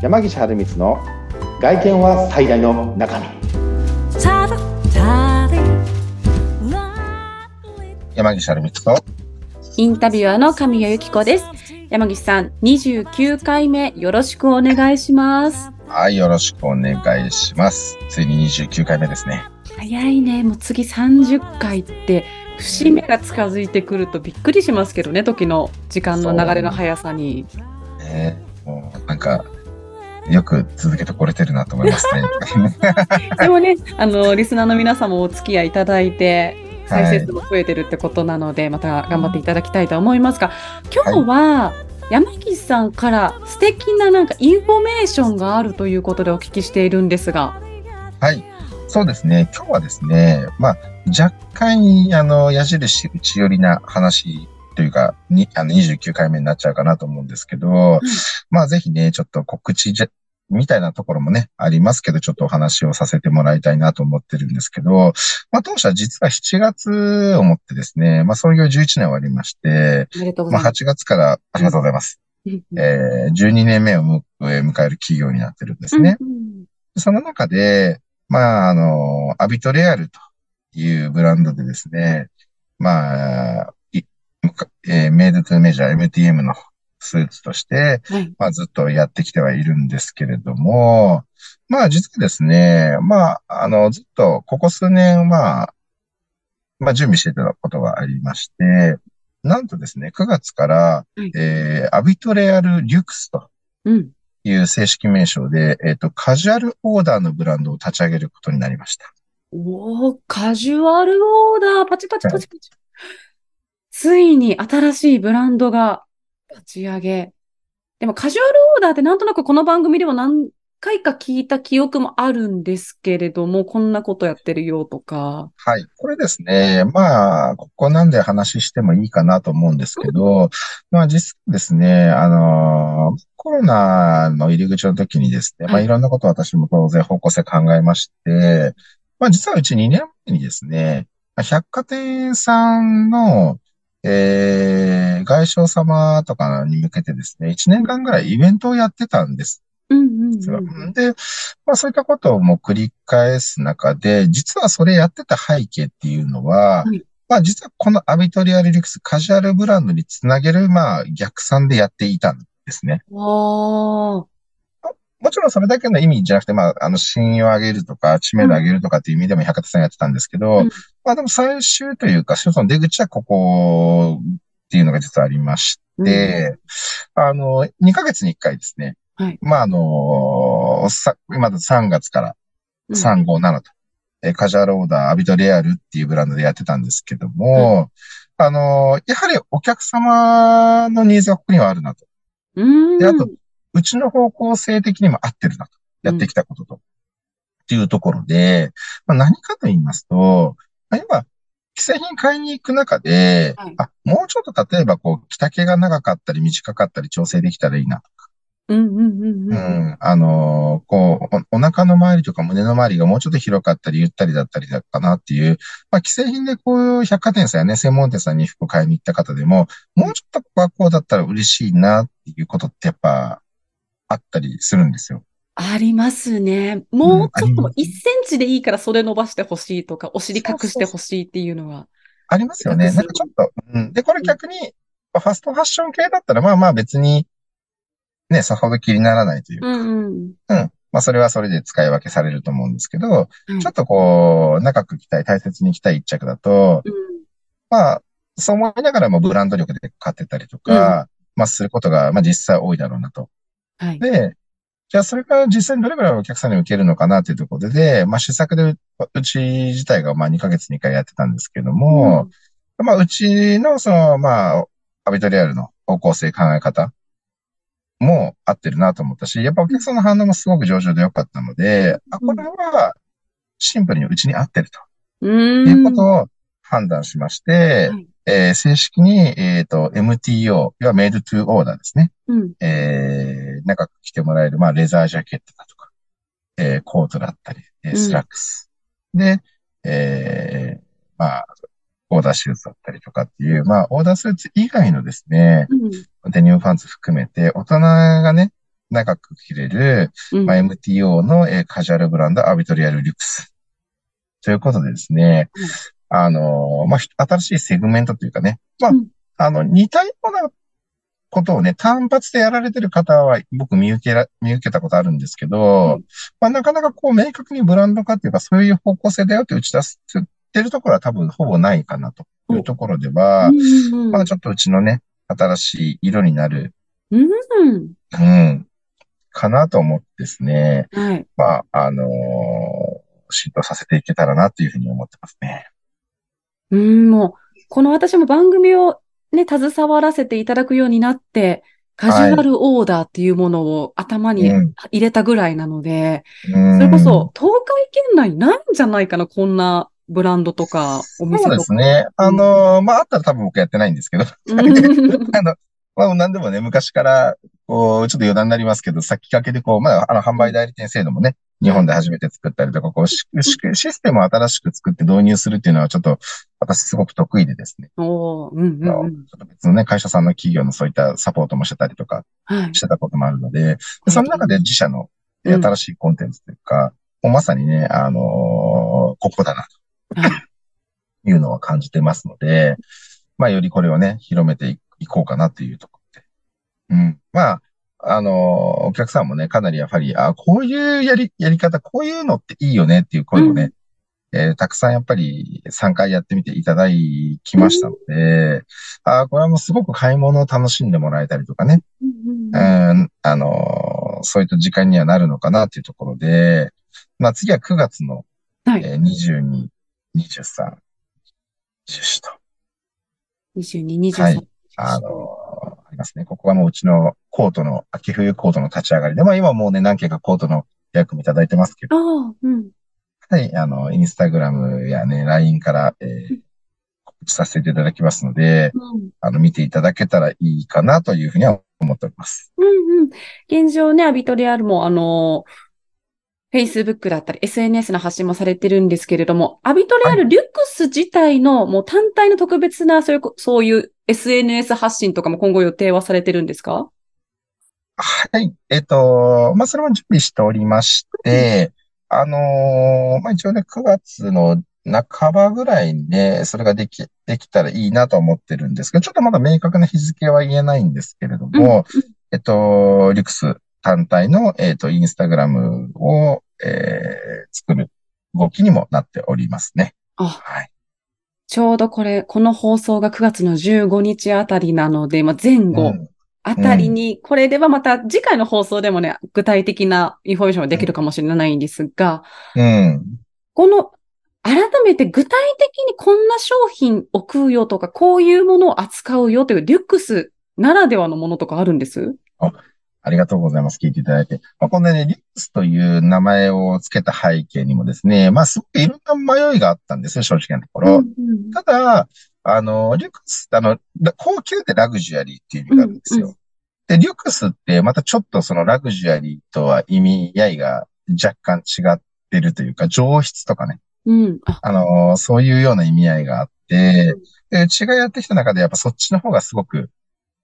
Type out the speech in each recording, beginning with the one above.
山岸春光の外見は最大の中身山岸春光とインタビュアーの神谷由紀子です。山岸さん、29回目よろしくお願いします。はい、よろしくお願いします。ついに29回目ですね。早いね。もう次30回って、節目が近づいてくるとびっくりしますけどね、時の時間の流れの速さに。ねもうなんか、よく続けてこれてるなと思いますね。でもね、あの、リスナーの皆さんもお付き合いいただいて、再生数も増えてるってことなので、また頑張っていただきたいと思いますが、今日は、山岸さんから素敵ななんかインフォメーションがあるということでお聞きしているんですが。はい。そうですね。今日はですね、まあ、若干、あの、矢印内寄りな話というか、に、あの、29回目になっちゃうかなと思うんですけど、まあ、ぜひね、ちょっと告知じゃ、みたいなところもね、ありますけど、ちょっとお話をさせてもらいたいなと思ってるんですけど、まあ、当社実は7月をもってですね、まあ、創業11年終わりまして、まあ、ざいます。8月から、ありがとうございます。うんえー、12年目を迎える企業になってるんですね。うんその中で、まあ、あの、アビトレアルというブランドでですね、まあ、えーメイドトゥメジャー MTM のスーツとして、はい。まあ、ずっとやってきてはいるんですけれども、まあ、実はですね、まあ、あの、ずっと、ここ数年、まあ、まあ、準備していたことがありまして、なんとですね、9月から、はいえーアビトレアルリュクスとうん。いう正式名称で、えっ、と、カジュアルオーダーのブランドを立ち上げることになりました。おー、カジュアルオーダー、パチパチパチパチ。ついに新しいブランドが立ち上げ。でもカジュアルオーダーってなんとなくこの番組でも何回か聞いた記憶もあるんですけれども、こんなことやってるよとか。はい。これですね、まあ、ここなんで話してもいいかなと思うんですけど、まあ実はですね、あの、コロナの入り口の時にですね、まあはいいろんなことを私も当然方向性考えまして、まあ実はうち2年前にですね、まあ百貨店さんの、えー、外商様とかに向けてですね、1年間ぐらいイベントをやってたんです。うんうん。で、まあそういったことをもう繰り返す中で、実はそれやってた背景っていうのは、はいまあ実はこのアビトリアルリュクスカジュアルブランドにつなげる、まあ逆算でやっていたんですね。わー。もちろんそれだけの意味じゃなくて、まあ、あの、信用を上げるとか、知名度を上げるとかっていう意味でも百貨店さんやってたんですけど、うんまあでも最終というか、その出口はここっていうのが実はありまして、あの、2ヶ月に1回ですね。はいまあ、あの、さ、今だと3月からうん357と、えーカジュアルオーダーアビトレアルっていうブランドでやってたんですけども、あの、やはりお客様のニーズがここにはあるなと。うん。であとうちの方向性的にも合ってるなと。やってきたことと。っていうところで、まあ、何かと言いますと、まあ、今、既製品買いに行く中で、はいあ、もうちょっと例えばこう、着丈が長かったり短かったり調整できたらいいな。うんうんうんううん。ん。あのーこうお、お腹の周りとか胸の周りがもうちょっと広かったりゆったりだったりだかなっていう、まあ、既製品でこう、百貨店さんやね、専門店さんに服を買いに行った方でも、もうちょっとここはこうだったら嬉しいなっていうことってやっぱ、あったりするんですよ。ありますね。もうちょっとうんあります1センチでいいから袖伸ばしてほしいとか、お尻隠してほしいっていうのは。ありますよね。なんかちょっと、うん。で、これ逆に、ファストファッション系だったら、まあまあ別に、ね、さほど気にならないというか、うんうん。うん。まあそれはそれで使い分けされると思うんですけど、はいちょっとこう、長く着たい、大切に着たい一着だと、うんまあ、そう思いながらもブランド力で買ってたりとか、まあすることが、まあ実際多いだろうなと。はい。で、じゃあそれが実際にどれぐらいお客さんに受けるのかなというところで、まあ試作でううち自体がまあ2ヶ月に1回やってたんですけども、まあうちのその、まあ、アビトリアルの方向性考え方も合ってるなと思ったし、やっぱお客さんの反応もすごく上々で良かったので、あ、これはシンプルにうちに合ってるとうん。いうことを判断しまして、はいえー正式に、えっ、と、MTO、要は made to order ですね。うん。えー、長く着てもらえる、まあ、レザージャケットだとか、えー、コートだったり、えーうんスラックス。で、えー、まあ、オーダーシューズだったりとかっていう、まあ、オーダースーツ以外のですね、うん。デニムパンツ含めて、大人がね、長く着れる、うんまあ、MTO の、えーカジュアルブランドアビトリアルリュックス。ということでですね、うんあのーまあ、ひ新しいセグメントというかね、まあ、うんあの、似たようなことをね、単発でやられてる方は僕見受けら、見受けたことあるんですけど、うんまあ、なかなかこう明確にブランド化っていうか、そういう方向性だよって打ち出してるところは多分ほぼないかなというところでは、うんうんまあ、ちょっとうちのね、新しい色になる、うん。うん、かなと思ってですね、はい。まあ、あのー浸透させていけたらなというふうに思ってますね。うん、もう、この私も番組をね、携わらせていただくようになって、カジュアルオーダーっていうものを頭にうん入れたぐらいなので、うんそれこそ、東海圏内ないんじゃないかな、こんなブランドとか、お店そうとか。ですね。あのーまあ、あったら多分僕やってないんですけど、うん。あの、まあ、何でもね、昔から、こう、ちょっと余談になりますけど、先駆けでこう、まあ、あの、販売代理店制度もね、日本で初めて作ったりとか、こう、シシシステムを新しく作って導入するっていうのは、ちょっと、私すごく得意でですね。おーうんうんうん。ちょっと別のね、会社さんの企業のそういったサポートもしてたりとかはい。してたこともあるので、でその中で自社の新しいコンテンツというか、もうまさにね、あのーここだな、はいというのは感じてますので、まあ、よりこれをね、広めていいこうかなっていうところで。うん。まあ、あのーお客さんもね、かなりやはり、あこういうやり、やり方、こういうのっていいよねっていう声をね、えーたくさんやっぱり3回やってみていただきましたので、あこれはもうすごく買い物を楽しんでもらえたりとかね、うんうんうん、あのーそういった時間にはなるのかなっていうところで、まあ次は9月の、はい。えー22、23、24と、22、23。はい。あのーありますね。ここはもううちのコートの、秋冬コートの立ち上がりで、まあ今もうね、何件かコートの予約もいただいてますけど、うん。はい、あの、インスタグラムやね、LINE から、えー告知させていただきますので、うんあの、見ていただけたらいいかなというふうには思っております。うんうん。現状ね、アビトリアルも、あの、Facebook だったり SNS の発信もされてるんですけれども、アビトリアルリュックス自体のもう単体の特別なそういうこ、そういう SNS 発信とかも今後予定はされてるんですか？はい。えっ、と、まあ、それも準備しておりまして、あのーまあ、一応ね、9月の半ばぐらいにね、それができ、できたらいいなと思ってるんですけど、ちょっとまだ明確な日付は言えないんですけれども、えっと、リュクス単体の、えっと、インスタグラムを、えー作る動きにもなっておりますね。あ、はい。ちょうどこれ、この放送が9月の15日あたりなので、まあ、前後うんあたりに、これではまた次回の放送でもね、具体的なインフォメーションができるかもしれないんですが、うん。この、改めて具体的にこんな商品置くよとか、こういうものを扱うよというリュクスならではのものとかあるんです？ありがとうございます。聞いていただいて。まあ、このね、リュクスという名前を付けた背景にもですね、まあ、すごくいろんな迷いがあったんですよ、正直なところ。うんただ、あの、リュクス、あの、ラ高級ってラグジュアリーっていう意味があるんですよ。うんうで、リュクスってまたちょっとそのラグジュアリーとは意味合いが若干違ってるというか、上質とかね、うん。あ、あの、そういうような意味合いがあって、で、うちがやってきた中でやっぱそっちの方がすごく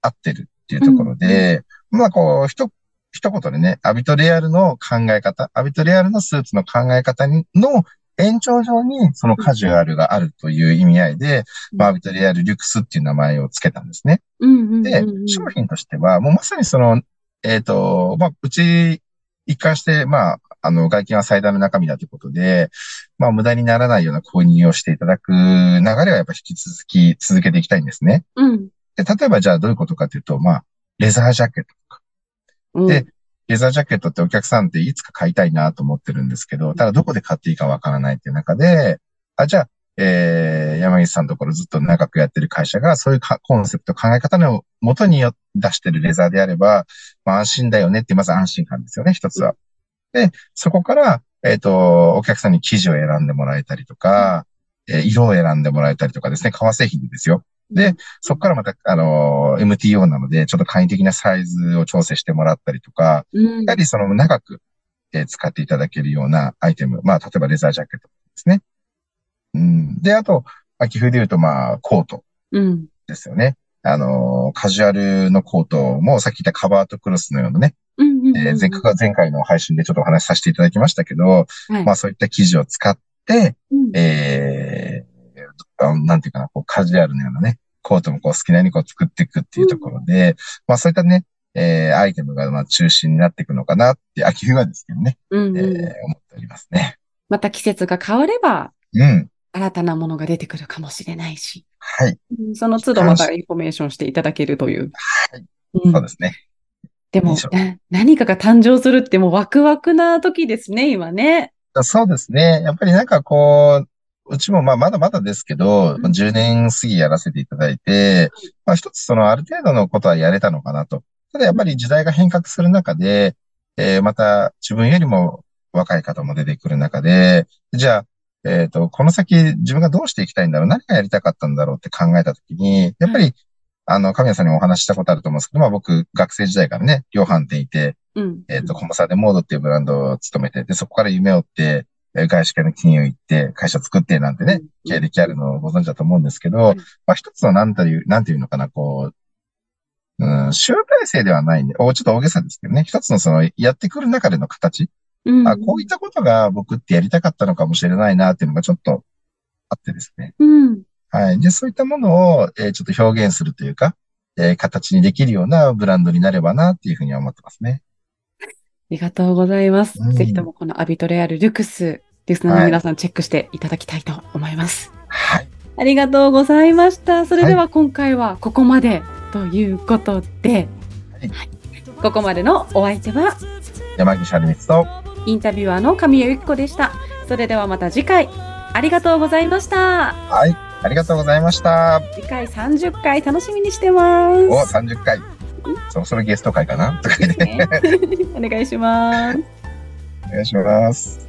合ってるっていうところで、まあこう、ひと、一言でね、アビトレアルの考え方、アビトレアルのスーツの考え方にの延長上にそのカジュアルがあるという意味合いで、まあ、アビトレアルリュクスっていう名前を付けたんですね。うんうんうんうん。で、商品としては、もうまさにその、えっ、と、まあ、うち一貫して、まあ、あの、外見は最大の中身だということで、まあ、無駄にならないような購入をしていただく流れはやっぱ引き続き続けていきたいんですね。うん。で、例えばじゃあどういうことかというと、まあ、レザージャケットとか。うん。でレザージャケットってお客さんっていつか買いたいなと思ってるんですけど、ただどこで買っていいかわからないっていう中で、あ、じゃあ、えー、山岸さんのところずっと長くやってる会社が、そういうかコンセプト、考え方の元によ出してるレザーであれば、まあ安心だよねって、まず安心感ですよね、一つは。で、そこから、えっ、と、お客さんに生地を選んでもらえたりとか、えー色を選んでもらえたりとかですね、革製品ですよ。で、そこからまた、あのー MTO なので、ちょっと簡易的なサイズを調整してもらったりとか、うんやはりその長く、えー使っていただけるようなアイテム。まあ、例えばレザージャケットですね。うん。で、あと、秋冬で言うと、まあ、コートうん。ですよね。あのーカジュアルのコートも、さっき言ったカバーとクロスのようなね、前回前回の配信でちょっとお話しさせていただきましたけど、はいまあそういった生地を使って、うんえーあなんていうかな、こうカジュアルなようなね、コートもこう好きなようにこう作っていくっていうところで、まあそういったね、えーアイテムがまあ中心になっていくのかなって、秋冬はですけどね、うんうんえー思っておりますね。また季節が変われば、うん。新たなものが出てくるかもしれないし、はい。うんその都度またインフォメーションしていただけるという。はいうんそうですね。でも何かが誕生するってもうワクワクな時ですね、今ね。そうですね。やっぱりなんかこう、うちもまあまだまだですけど、うん10年過ぎやらせていただいて、まあ一つそのある程度のことはやれたのかなと。ただやっぱり時代が変革する中で、えーまた自分よりも若い方も出てくる中で、じゃあ、えっと、この先自分がどうしていきたいんだろう何がやりたかったんだろうって考えたときに、やっぱり、あの、神谷さんにもお話ししたことあると思うんですけど、まあ僕、学生時代からね、量販店いて、うん。えっ、と、コモサデモードっていうブランドを務めて、で、そこから夢を追って、えー外資系の金融行って、会社作ってなんてね、経歴あるのをご存知だと思うんですけど、はいまあ一つのなんていう、なんていうのかな、こう、うん、集大成ではないんで、おちょっと大げさですけどね、一つのその、やってくる中での形、うん。あ、こういったことが僕ってやりたかったのかもしれないなっていうのがちょっとあってですね。うん。はい。で、そういったものを、えーちょっと表現するというか、えー形にできるようなブランドになればなっていうふうには思ってますね。ありがとうございます。うんぜひともこのアビトレアルルクス、リスナーの皆さんチェックしていただきたいと思います。はい。ありがとうございました。それでは今回はここまでということで、はいはいここまでのお相手は山岸春光と、インタビュアーの神谷由紀子でした。それではまた次回ありがとうございました。はい。ありがとうございました。次回30回楽しみにしてます。お、30回。そろそろゲスト会かな？ねお願いします。お願いします。